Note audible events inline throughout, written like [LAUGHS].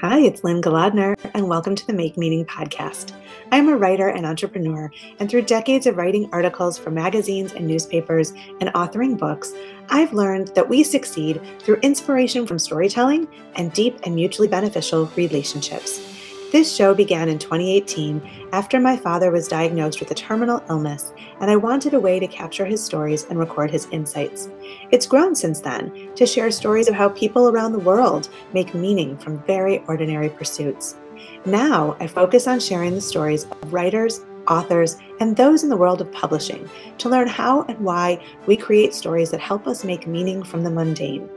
Hi, it's Lynne Golodner, and welcome to the Make Meaning podcast. I'm a writer and entrepreneur, and through decades of writing articles for magazines and newspapers and authoring books, I've learned that we succeed through inspiration from storytelling and deep and mutually beneficial relationships. This show began in 2018 after my father was diagnosed with a terminal illness, and I wanted a way to capture his stories and record his insights. It's grown since then to share stories of how people around the world make meaning from very ordinary pursuits. Now I focus on sharing the stories of writers, authors, and those in the world of publishing to learn how and why we create stories that help us make meaning from the mundane.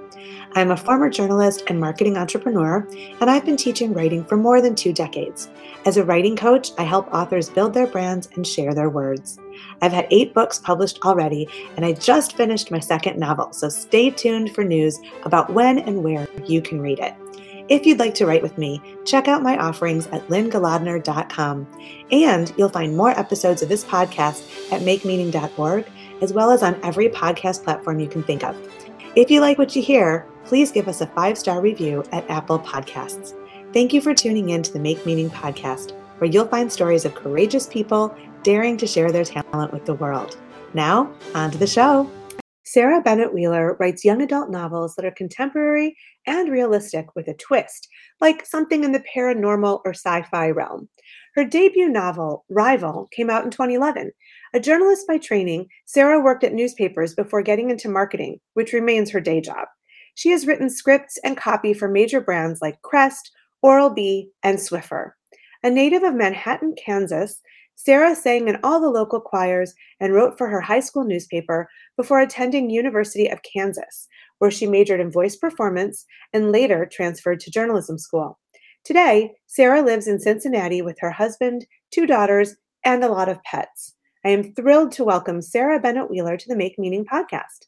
I'm a former journalist and marketing entrepreneur, and I've been teaching writing for more than two decades. As a writing coach, I help authors build their brands and share their words. I've had eight books published already, and I just finished my second novel, so stay tuned for news about when and where you can read it. If you'd like to write with me, check out my offerings at lynnegolodner.com. And you'll find more episodes of this podcast at makemeaning.org, as well as on every podcast platform you can think of. If you like what you hear, please give us a five star review at Apple Podcasts. Thank you for tuning in to the Make Meaning podcast, where you'll find stories of courageous people daring to share their talent with the world. Now, on to the show. Sara Bennett Wealer writes young adult novels that are contemporary and realistic with a twist, like something in the paranormal or sci fi realm. Her debut novel, Rival, came out in 2011. A journalist by training, Sara worked at newspapers before getting into marketing, which remains her day job. She has written scripts and copy for major brands like Crest, Oral B, and Swiffer. A native of Manhattan, Kansas, Sara sang in all the local choirs and wrote for her high school newspaper before attending University of Kansas, where she majored in voice performance and later transferred to journalism school. Today, Sara lives in Cincinnati with her husband, two daughters, and a lot of pets. I am thrilled to welcome Sara Bennett Wealer to the Make Meaning podcast.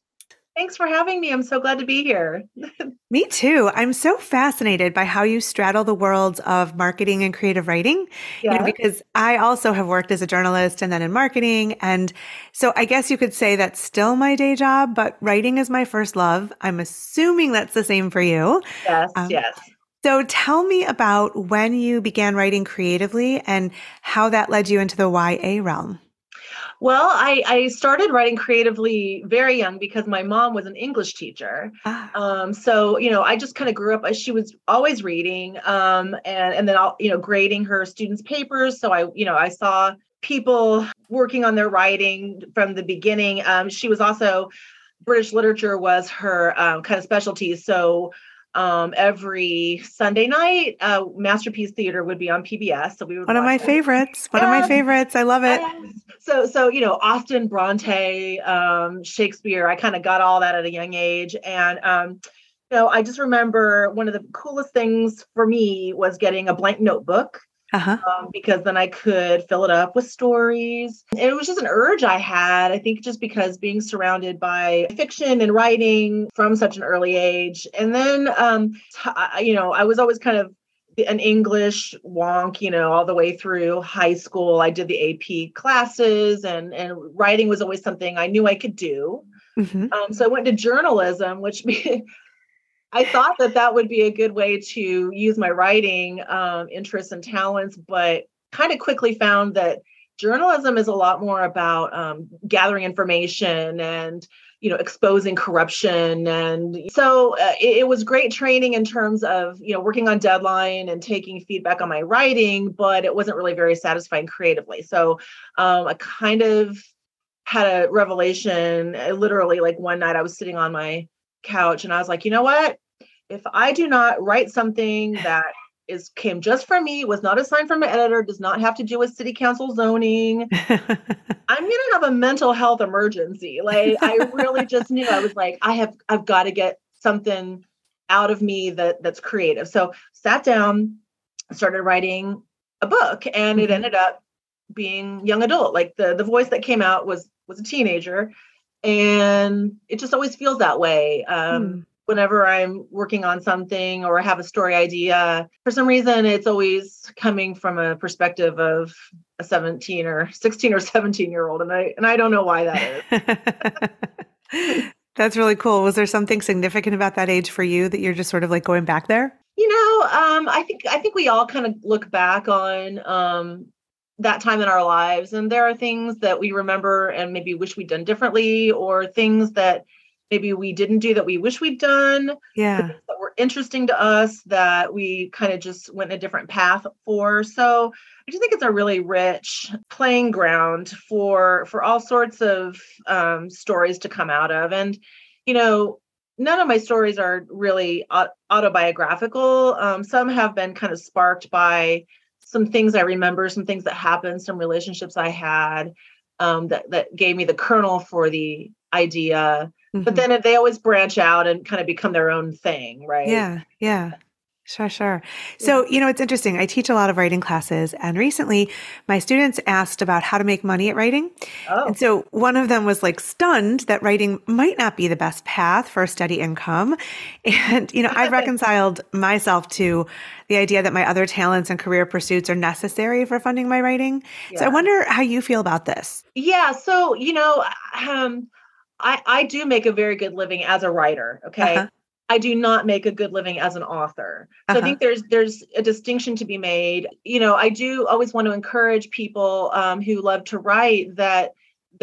Thanks for having me. I'm so glad to be here. [LAUGHS] me too. I'm so fascinated by how you straddle the worlds of marketing and creative writing. Yeah. You know, because I also have worked as a journalist and then in marketing. And so I guess you could say that's still my day job, but writing is my first love. I'm assuming that's the same for you. Yes, um, yes. So tell me about when you began writing creatively and how that led you into the YA realm. Well, I, I started writing creatively very young because my mom was an English teacher. Ah. Um, so, you know, I just kind of grew up, she was always reading um, and, and then, I'll, you know, grading her students' papers. So I, you know, I saw people working on their writing from the beginning. Um, she was also, British literature was her um, kind of specialty. So um, every Sunday night. Uh, Masterpiece Theater would be on PBS, so we would. One of my favorites. One of my favorites. I love it. So, so you know, Austen, Bronte, um, Shakespeare. I kind of got all that at a young age, and um, you know, I just remember one of the coolest things for me was getting a blank notebook uh-huh. um, because then I could fill it up with stories. And it was just an urge I had, I think, just because being surrounded by fiction and writing from such an early age. And then, um, t- you know, I was always kind of an English wonk, you know, all the way through high school. I did the AP classes, and and writing was always something I knew I could do. Mm-hmm. Um, so I went to journalism, which [LAUGHS] I thought that that would be a good way to use my writing um, interests and talents, but kind of quickly found that journalism is a lot more about um, gathering information and you know exposing corruption and so uh, it, it, was great training in terms of you know working on deadline and taking feedback on my writing but it wasn't really very satisfying creatively. So um, i kind of had a revelation uh, literally like one night i was sitting on my couch and i was like you know what if I do not write something [LAUGHS] that is came just from me, was not assigned from an editor, does not have to do with city council zoning, [LAUGHS] I'm gonna have a mental health emergency. Like I really [LAUGHS] just knew I was like, I have I've got to get something out of me that that's creative. So sat down, started writing a book, and it mm-hmm. ended up being young adult. Like the the voice that came out was was a teenager, and it just always feels that way. Um, mm whenever I'm working on something or I have a story idea, for some reason it's always coming from a perspective of a 17 or [LAUGHS] 16 or 17 year old. And I and I don't know why that is. [LAUGHS] That's really cool. Was there something significant about that age for you that you're just sort of like going back there? You know, um, I think I think we all kind of look back on um, that time in our lives, and there are things that we remember and maybe wish we'd done differently, or things that maybe we didn't do that we wish we'd done. Yeah. That were interesting to us that we kind of just went a different path for. So I just think it's a really rich playing ground for for all sorts of um, stories to come out of. And you know, none of my stories are really autobiographical. Um, some have been kind of sparked by some things I remember, some things that happened, some relationships I had um, that that gave me the kernel for the idea. Mm-hmm. But then they always branch out and kind of become their own thing, right? Yeah, yeah. Sure, sure. So, you know, it's interesting. I teach a lot of writing classes, and recently my students asked about how to make money at writing. Oh. And so one of them was like stunned that writing might not be the best path for a steady income. [LAUGHS] And, you know, I've [LAUGHS] reconciled myself to the idea that my other talents and career pursuits are necessary for funding my writing. Yeah. So I wonder how you feel about this. Yeah. So, you know, um, I, I do make a very good living as a writer. Okay. Uh-huh. I do not make a good living as an author. So uh-huh. I think there's there's a distinction to be made. You know, I do always want to encourage people um, who love to write that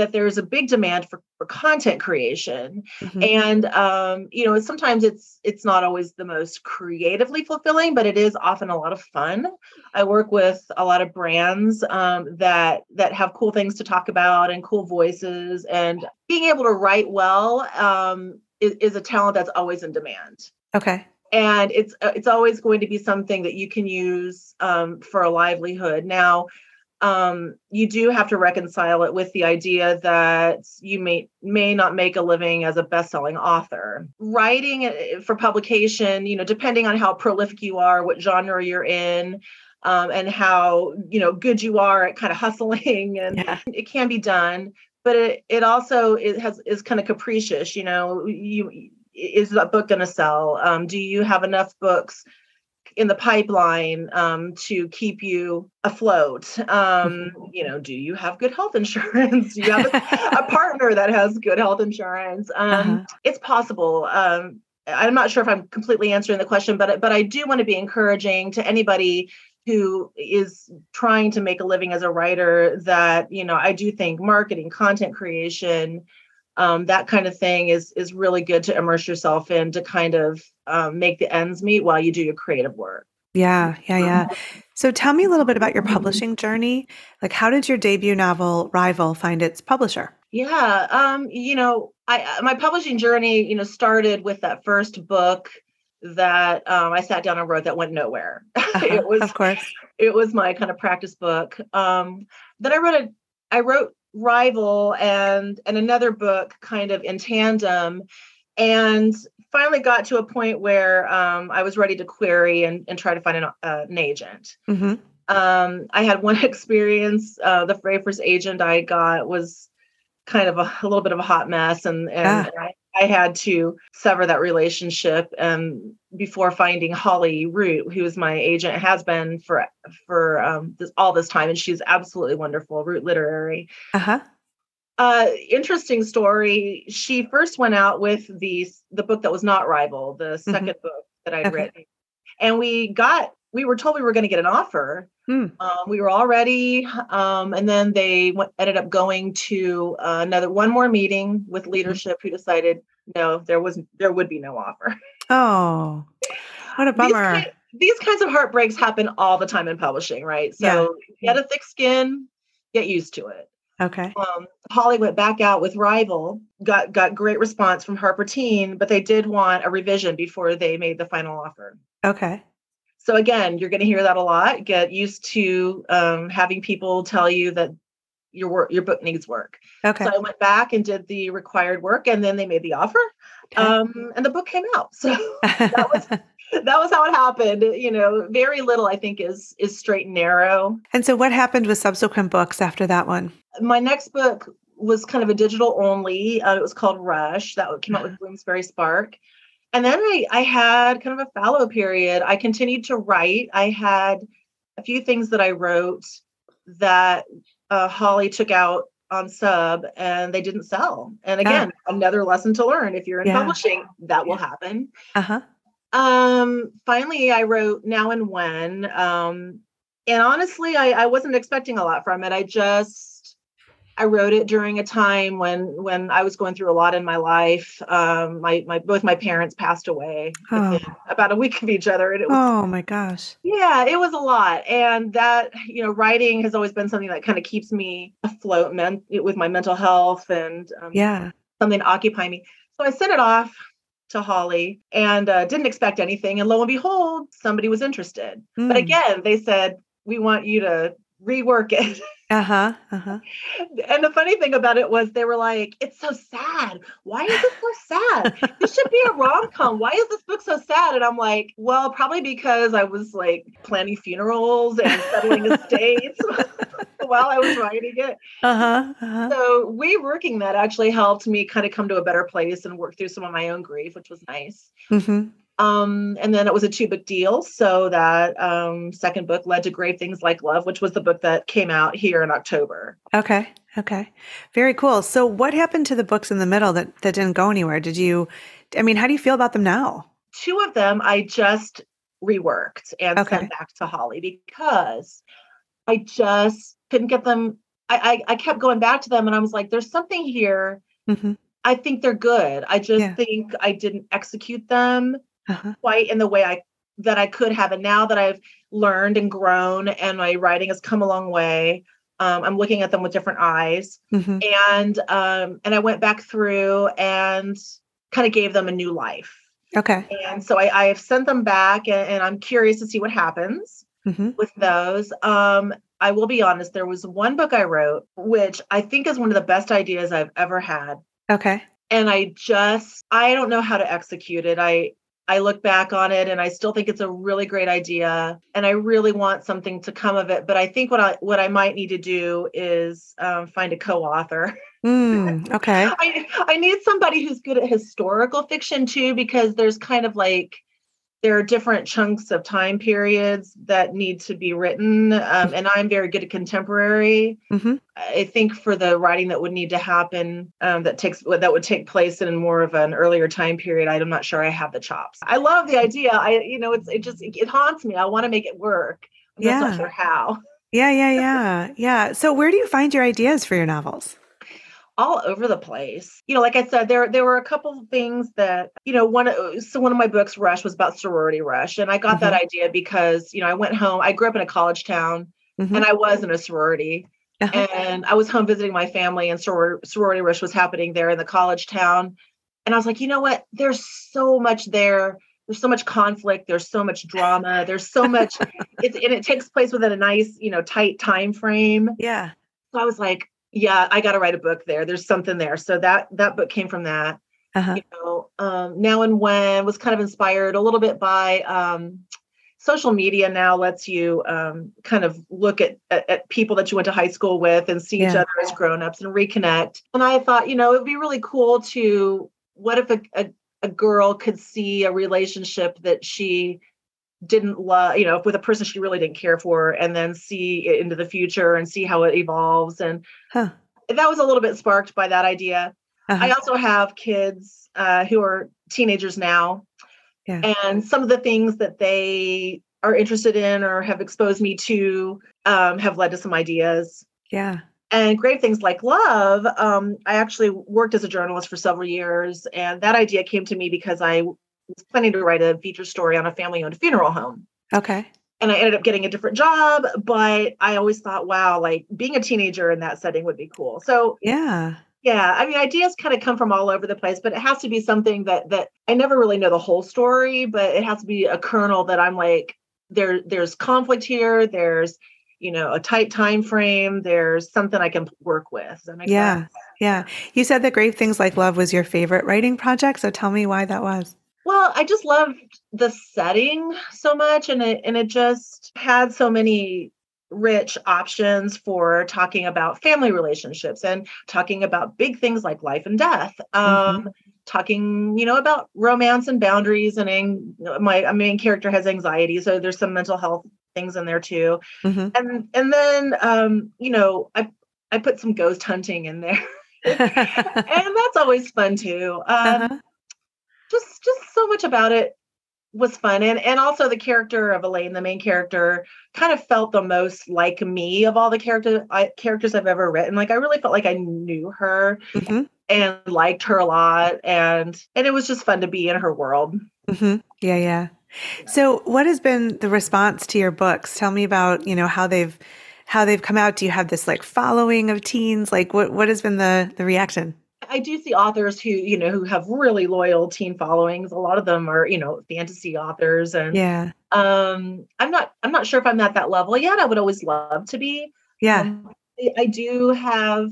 that there's a big demand for, for content creation mm-hmm. and um, you know sometimes it's it's not always the most creatively fulfilling but it is often a lot of fun i work with a lot of brands um, that that have cool things to talk about and cool voices and being able to write well um, is, is a talent that's always in demand. Okay. And it's uh, it's always going to be something that you can use um, for a livelihood. Now, um, you do have to reconcile it with the idea that you may may not make a living as a best-selling author. Writing uh, for publication, you know, depending on how prolific you are, what genre you're in, um, and how you know good you are at kind of hustling, and yeah. it can be done but it, it also it has is kind of capricious you know you is that book going to sell um, do you have enough books in the pipeline um, to keep you afloat. Um, [LAUGHS] you know do you have good health insurance? [LAUGHS] Do you have a, a partner that has good health insurance? Um, uh-huh. it's possible. Um, i'm not sure if i'm completely answering the question but but i do want to be encouraging to anybody who is trying to make a living as a writer that you know i do think marketing content creation um, that kind of thing is is really good to immerse yourself in to kind of um, make the ends meet while you do your creative work. Yeah yeah yeah. Um, so tell me a little bit about your publishing journey. Like how did your debut novel rival find its publisher? Yeah um you know i my publishing journey you know started with that first book that um, I sat down and wrote that went nowhere. [LAUGHS] Uh-huh, it was, of course, it was my kind of practice book. Um, then I wrote a, I wrote Rival and and another book kind of in tandem, and finally got to a point where um, I was ready to query and, and try to find an, uh, an agent. Mm-hmm. Um, I had one [LAUGHS] experience. Uh, the very first agent I got was kind of a, a, little bit of a hot mess, and and ah. I I had to sever that relationship um, before finding Holly Root, who is my agent, has been for for um, this, all this time, and she's absolutely wonderful. Root Literary. Uh-huh. Uh, interesting story. She first went out with the the book that was not Rival, the 2nd mm-hmm. book that I'd okay. written, and we got we were told we were going to get an offer. Hmm. Um, we were all ready, um, and then they went, ended up going to uh, another one more meeting with hmm. leadership, who decided no, there was there would be no offer. Oh, what a bummer! These, kind, these kinds of heartbreaks happen all the time in publishing, right? So yeah. get a thick skin, get used to it. Okay. Um, Holly went back out with Rival, got got great response from Harper Teen, but they did want a revision before they made the final offer. Okay. So again, you're going to hear that a lot. Get used to um, having people tell you that your work, your book needs work. Okay. So I went back and did the required work, and then they made the offer, okay. um, and the book came out. [LAUGHS] So that was [LAUGHS] that was how it happened. You know, very little I think is is straight and narrow. And so, what happened with subsequent books after that one? My next book was kind of a digital only. Uh, it was called Rush. That came out with Bloomsbury Spark. And then I, I had kind of a fallow period. I continued to write. I had a few things that I wrote that uh, Holly took out on sub and they didn't sell. And again, another lesson to learn. If you're in yeah. publishing, that will happen. Uh-huh. Um, finally, I wrote Now and When. Um, and honestly, I, I wasn't expecting a lot from it. I just I wrote it during a time when when I was going through a lot in my life. Um, my my both my parents passed away Oh. about a week of each other, and it was Oh my gosh. yeah, it was a lot. And that you know, writing has always been something that kind of keeps me afloat, men- with my mental health and um, Yeah. something to occupy me. So I sent it off to Holly and uh, didn't expect anything, and lo and behold, somebody was interested. But Mm. again, they said we want you to rework it. [LAUGHS] Uh-huh. Uh-huh. And the funny thing about it was they were like, it's so sad. Why is it so sad? This should be a rom-com. Why is this book so sad? And I'm like, well, probably because I was like planning funerals and settling estates [LAUGHS] while I was writing it. Uh-huh. Uh-huh. So reworking that actually helped me kind of come to a better place and work through some of my own grief, which was nice. Mm-hmm. Um, and then it was a two book deal. So that um, second book led to Grave Things Like Love, which was the book that came out here in October. Okay. Okay. Very cool. So what happened to the books in the middle that, that didn't go anywhere? Did you I mean, how do you feel about them now? two of them I just reworked and Okay. sent back to Holly because I just couldn't get them. I, I I kept going back to them and I was like, there's something here. Mm-hmm. I think they're good. I just Yeah. think I didn't execute them Uh-huh. quite in the way I that I could have. And now that I've learned and grown and my writing has come a long way, um, I'm looking at them with different eyes. Mm-hmm. And um, and I went back through and kind of gave them a new life. Okay. And so I, I have sent them back and, and I'm curious to see what happens Mm-hmm. with those. Um, I will be honest, there was one book I wrote, which I think is one of the best ideas I've ever had. Okay. And I just I don't know how to execute it. I I look back on it and I still think it's a really great idea and I really want something to come of it. But I think what I what I might need to do is um, find a co-author. [LAUGHS] Mm, okay. I, I need somebody who's good at historical fiction too, because there's kind of like there are different chunks of time periods that need to be written, um, and I'm very good at contemporary. Mm-hmm. I think for the writing that would need to happen, um, that takes that would take place in more of an earlier time period, I'm not sure I have the chops. I love the idea. I you know it's it just it haunts me. I want to make it work. I'm Yeah. not sure how. Yeah, yeah, [LAUGHS] yeah. Yeah. So where do you find your ideas for your novels? All over the place. You know, like I said, there there were a couple of things that you know one of- so one of my books, Rush, was about sorority rush, and I got that idea because you know I went home. I grew up in a college town, Mhm. and I was in a sorority, Uh-huh. and I was home visiting my family, and soror- sorority rush was happening there in the college town, and I was like, you know what? There's so much there. There's so much conflict. There's so much drama. There's so much, [LAUGHS] it's, and it takes place within a nice, you know, tight time frame. Yeah. So I was like, yeah, I got to write a book there. There's something there. So that that book came from that. Uh-huh. You know, um, now and when was kind of inspired a little bit by um, social media. Now lets you um, kind of look at, at at people that you went to high school with and see each other as grown-ups and reconnect. And I thought, you know, it'd be really cool to what if a, a, a girl could see a relationship that she didn't love, you know, with a person she really didn't care for, and then see it into the future and see how it evolves. And Huh. that was a little bit sparked by that idea. Uh-huh. I also have kids uh, who are teenagers now, Yeah. and some of the things that they are interested in or have exposed me to um, have led to some ideas. yeah. And Grave Things Like Love. Um, I actually worked as a journalist for several years, and that idea came to me because I was planning to write a feature story on a family-owned funeral home Okay. and I ended up getting a different job, but I always thought, wow, like being a teenager in that setting would be cool. So Yeah. yeah, I mean ideas kind of come from all over the place, but it has to be something that that I never really know the whole story, but it has to be a kernel that I'm like, there there's conflict here, there's you know, a tight time frame, there's something I can work with. Does that make Yeah. sense? Yeah. You said that Grave Things Like Love was your favorite writing project. So tell me why that was. Well, I just loved the setting so much and it and it just had so many rich options for talking about family relationships and talking about big things like life and death. Um talking, you know, about romance and boundaries and ang- my main character has anxiety, so there's some mental health things in there too. hmm And and then um, you know, I I put some ghost hunting in there. [LAUGHS] [LAUGHS] and that's always fun too. Um uh-huh. Just just so much about it was fun. And and also the character of Elaine the main character kind of felt the most like me of all the character I, characters I've ever written. Like I really felt like I knew her mm-hmm. and liked her a lot. And and it was just fun to be in her world. Mm-hmm. yeah yeah. So what has been the response to your books? Tell me about you know how they've how they've come out. Do you have this like following of teens? Like what what has been the the reaction I do see authors who, you know, who have really loyal teen followings. A lot of them are, you know, fantasy authors and yeah. Um I'm not I'm not sure if I'm at that level yet. I would always love to be. Yeah. Um, I do have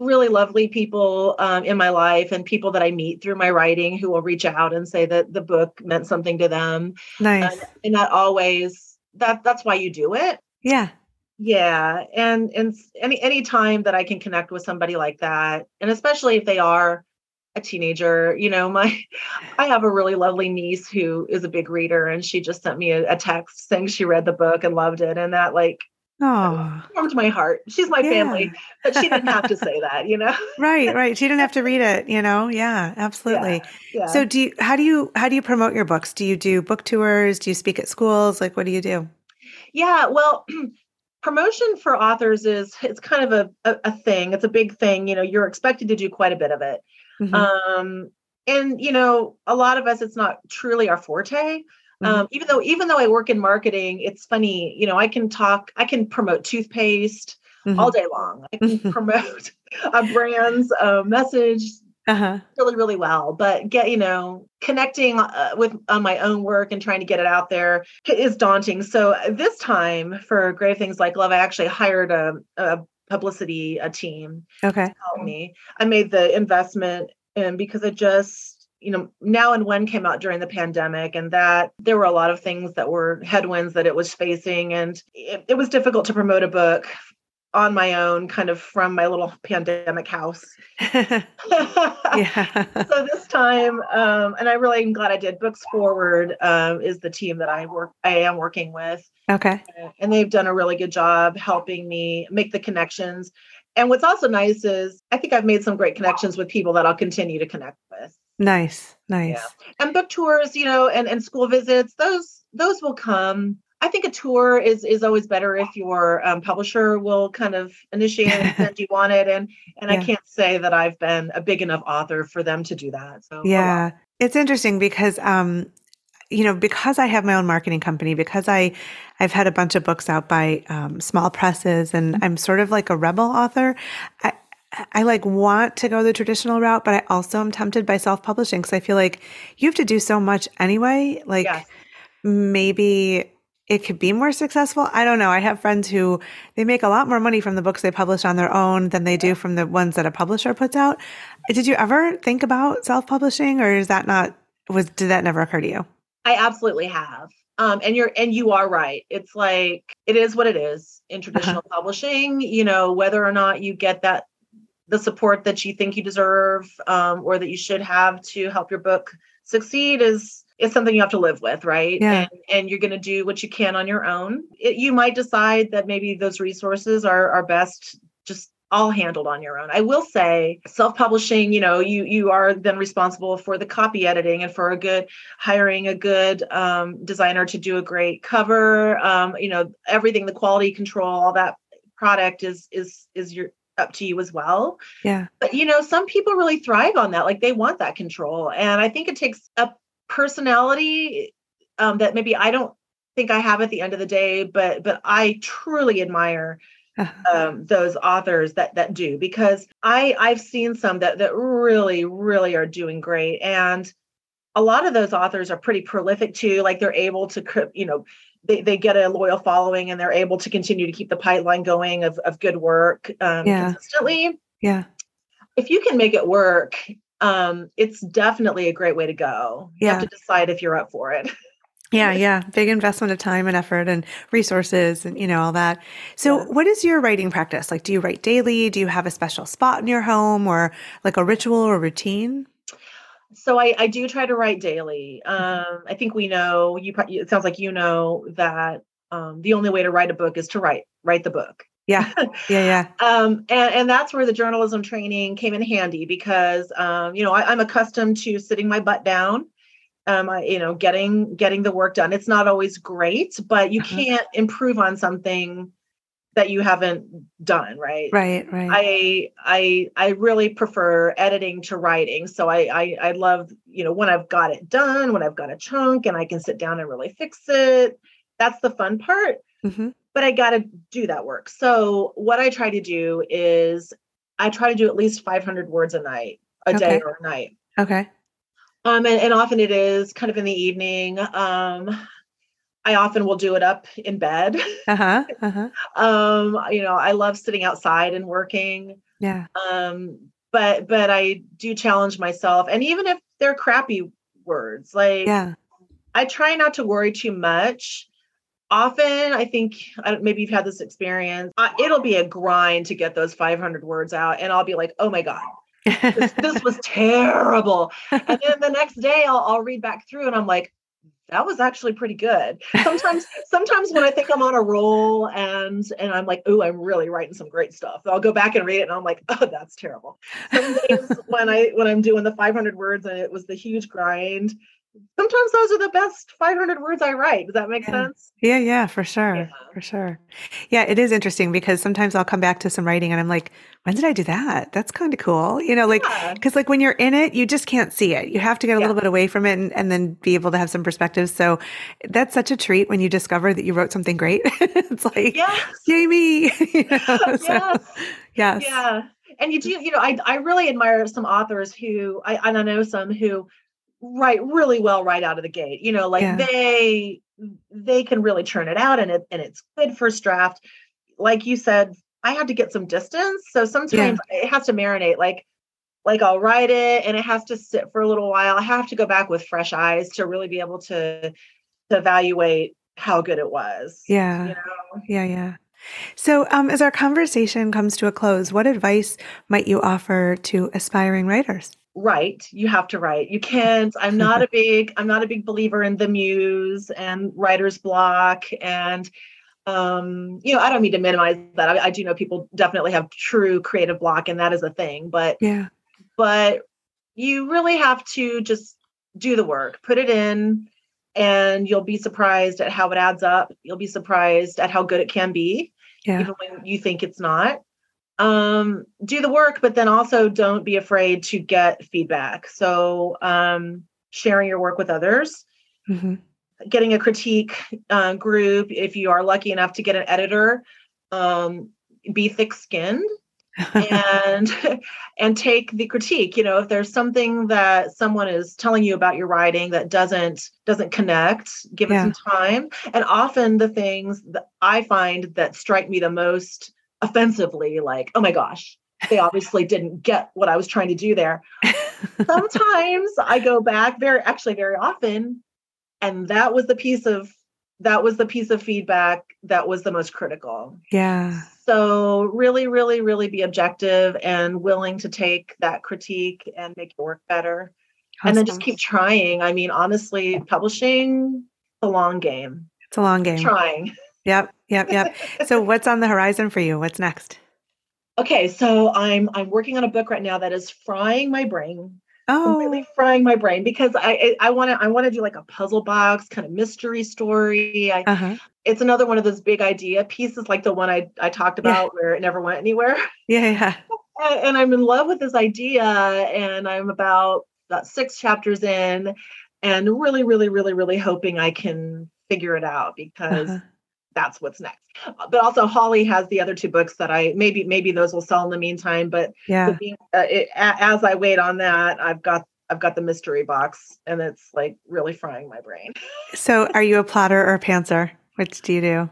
really lovely people um, in my life and people that I meet through my writing who will reach out and say that the book meant something to them. Nice. and not always that that's why you do it. Yeah yeah and and any any time that i can connect with somebody like that and especially if they are a teenager you know [LAUGHS] my i have a really lovely niece who is a big reader and she just sent me a, a text saying she read the book and loved it and that like Oh, warmed my heart. She's my yeah. family, but she didn't have to say [LAUGHS] that, you know. right, right. She didn't have to read it, you know. Yeah, [LAUGHS] absolutely. Yeah, yeah. So, do you? How do you? How do you promote your books? Do you do book tours? Do you speak at schools? Like, what do you do? Yeah, well, [CLEARS THROAT] promotion for authors is it's kind of a, a, a, thing it's a big thing you know you're expected to do quite a bit of it mm-hmm. um and you know a lot of us it's not truly our forte mm-hmm. um even though even though i work in marketing it's funny you know i can talk i can promote toothpaste mm-hmm. all day long i can [LAUGHS] promote [LAUGHS] a brand's uh, message uh-huh. really really well but get you know connecting uh, with on my own work and trying to get it out there is daunting. So uh, this time for grave things like love i actually hired a, a publicity a team okay. help me. I made the investment and because i just you know now and when came out during the pandemic and that there were a lot of things that were headwinds that it was facing and it, it was difficult to promote a book on my own, kind of from my little pandemic house. [LAUGHS] [LAUGHS] yeah. so this time, um, and I really am glad I did. Books Forward um, is the team that I work, I am working with. Okay. And they've done a really good job helping me make the connections. And what's also nice is I think I've made some great connections with people that I'll continue to connect with. Nice, nice. Yeah. And book tours, you know, and and school visits, those those will come I think a tour is is always better if your um, publisher will kind of initiate and [LAUGHS] send you on it. And and yeah. I can't say that I've been a big enough author for them to do that. So yeah, it's interesting because um, you know because I have my own marketing company because I I've had a bunch of books out by um, small presses and mm-hmm. I'm sort of like a rebel author. I, I like want to go the traditional route, but I also am tempted by self publishing because I feel like you have to do so much anyway. Like yes. maybe it could be more successful. I don't know. I have friends who they make a lot more money from the books they publish on their own than they do from the ones that a publisher puts out. Did you ever think about self-publishing or is that not was did that never occur to you? I absolutely have. Um, and you're and you are right. It's like it is what it is in uh-huh. traditional uh-huh. publishing, you know, whether or not you get that the support that you think you deserve um, or that you should have to help your book succeed is is something you have to live with, right? Yeah. And, and you're going to do what you can on your own. It, you might decide that maybe those resources are are best just all handled on your own. I will say self-publishing, you know, you you are then responsible for the copy editing and for a good hiring a good um, designer to do a great cover. Um, you know, everything, the quality control, all that product is is is your up to you as well. Yeah. But you know, some people really thrive on that. Like they want that control. And I think it takes a personality um, that maybe I don't think I have at the end of the day, but but I truly admire [LAUGHS] um, those authors that that do because I I've seen some that that really really are doing great. And a lot of those authors are pretty prolific too like they're able to you know they, they get a loyal following and they're able to continue to keep the pipeline going of, of good work um, yeah. consistently. Yeah. If you can make it work um, it's definitely a great way to go. You yeah. have to decide if you're up for it. yeah, yeah. Big investment of time and effort and resources and, you know, all that. So, yeah. what is your writing practice? Like, do you write daily? Do you have a special spot in your home or like a ritual or routine? So I, I do try to write daily. Mm-hmm. Um, I think we know you. It sounds like you know that um, the only way to write a book is to write write the book. Yeah. Yeah. Yeah. [LAUGHS] um, and, and that's where the journalism training came in handy because, um, you know, I, I'm accustomed to sitting my butt down um, I, you know, getting getting the work done. It's not always great, but you uh-huh. can't improve on something that you haven't done right right right i i i really prefer editing to writing so I, I i love you know when i've got it done when i've got a chunk and i can sit down and really fix it that's the fun part mm-hmm. But i got to do that work so what i try to do is i try to do at least 500 words a night a okay. day or a night okay um and, and often it is kind of in the evening um I often will do it up in bed. [LAUGHS] Uh-huh. Uh-huh. um, you know, I love sitting outside and working. Yeah. Um, but but I do challenge myself. And even if they're crappy words, like yeah, I try not to worry too much. Often, I think maybe you've had this experience. Uh, it'll be a grind to get those 500 words out, and I'll be like, "Oh my god, this, this was [LAUGHS] terrible." And then the next day, I'll, I'll read back through, and I'm like, that was actually pretty good. Sometimes, sometimes when I think I'm on a roll and and I'm like, oh, I'm really writing some great stuff. I'll go back and read it and I'm like, oh, that's terrible. Some days when I when I'm doing the 500 words and it was the huge grind, sometimes those are the best 500 words I write. Does that make yeah. sense? Yeah, yeah, for sure. Yeah. For sure. Yeah, it is interesting because sometimes I'll come back to some writing and I'm like, when did I do that? That's kind of cool. You know, like, because yeah. like when you're in it, you just can't see it. You have to get a little bit away from it and, and then be able to have some perspective. So that's such a treat when you discover that you wrote something great. [LAUGHS] it's like, yes. Jamie. [LAUGHS] you know, [LAUGHS] yes. So, yes. Yeah. And you do, you know, I, I really admire some authors who I, and I know some who write really well right out of the gate. You know, like yeah. they they can really churn it out and it and it's good first draft. Like you said, I had to get some distance. So sometimes yeah. it has to marinate. Like like I'll write it and it has to sit for a little while. I have to go back with fresh eyes to really be able to to evaluate how good it was. Yeah. You know? Yeah, yeah. So, um, as our conversation comes to a close, what advice might you offer to aspiring writers? Write you have to write. You can't i'm not a [LAUGHS] big i'm not a big believer in the muse and writer's block and um you know i don't mean to minimize that. I, I, do know people definitely have true creative block and that is a thing but yeah. but you really have to just do the work put it in and you'll be surprised at how it adds up. You'll be surprised at how good it can be yeah. even when you think it's not um, do the work, but then also don't be afraid to get feedback. So, um, sharing your work with others, mm-hmm. getting a critique uh, group. If you are lucky enough to get an editor, um, be thick-skinned and [LAUGHS] and take the critique you know if there's something that someone is telling you about your writing that doesn't doesn't connect give yeah. it some time and often the things that i find that strike me the most offensively like, oh my gosh, they obviously didn't get what I was trying to do there. Sometimes I go back very actually very often and that was the piece of that was the piece of feedback that was the most critical. Yeah. So really really really be objective and willing to take that critique and make it work better. Awesome. And then just keep trying. I mean honestly publishing a long game. It's a long game. trying. Yep, yep, yep. so what's on the horizon for you? What's next? Okay, so I'm I'm working on a book right now that is frying my brain. Oh, really frying my brain because I I want to I want to do like a puzzle box kind of mystery story. I, uh-huh. It's another one of those big idea pieces, like the one I I talked about yeah. where it never went anywhere. [LAUGHS] Yeah, yeah. And, and I'm in love with this idea, and I'm about about six chapters in, and really, really, really, really hoping I can figure it out because. Uh-huh that's what's next. But also Holly has the other two books that I maybe maybe those will sell in the meantime. But yeah, the, uh, it, as I wait on that, I've got I've got the mystery box, and it's like really frying my brain. [LAUGHS] so, are you a plotter or a pantser? Which do you do?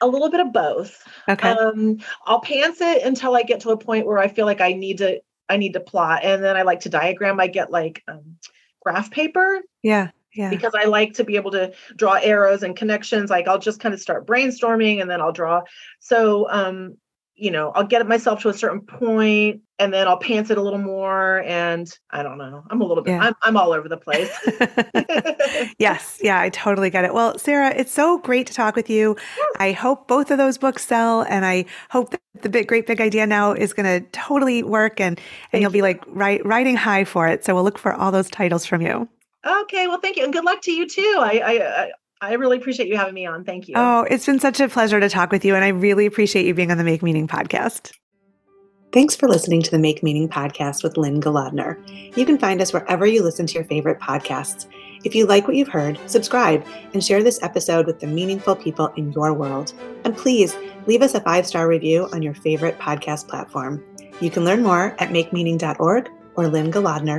A little bit of both. Okay. Um, I'll pants it until I get to a point where I feel like I need to I need to plot, and then I like to diagram. I get like um, graph paper. Yeah yeah. because I like to be able to draw arrows and connections. Like I'll just kind of start brainstorming and then I'll draw. So, um, you know, I'll get myself to a certain point and then I'll pants it a little more. And I don't know. I'm a little bit, yeah. I'm, I'm all over the place. [LAUGHS] yes. Yeah. I totally get it. Well, Sara, it's so great to talk with you. I hope both of those books sell. And I hope that the big, great big idea now is going to totally work and, and Thank you'll be like write, riding high for it. So we'll look for all those titles from you. Okay, well, thank you, and good luck to you too. I, I, I really appreciate you having me on. Thank you. Oh, it's been such a pleasure to talk with you, and I really appreciate you being on the Make Meaning podcast. Thanks for listening to the Make Meaning podcast with Lynne Golodner. You can find us wherever you listen to your favorite podcasts. If you like what you've heard, subscribe and share this episode with the meaningful people in your world. And please leave us a five star review on your favorite podcast platform. You can learn more at makemeaning.org or Lynne Golodner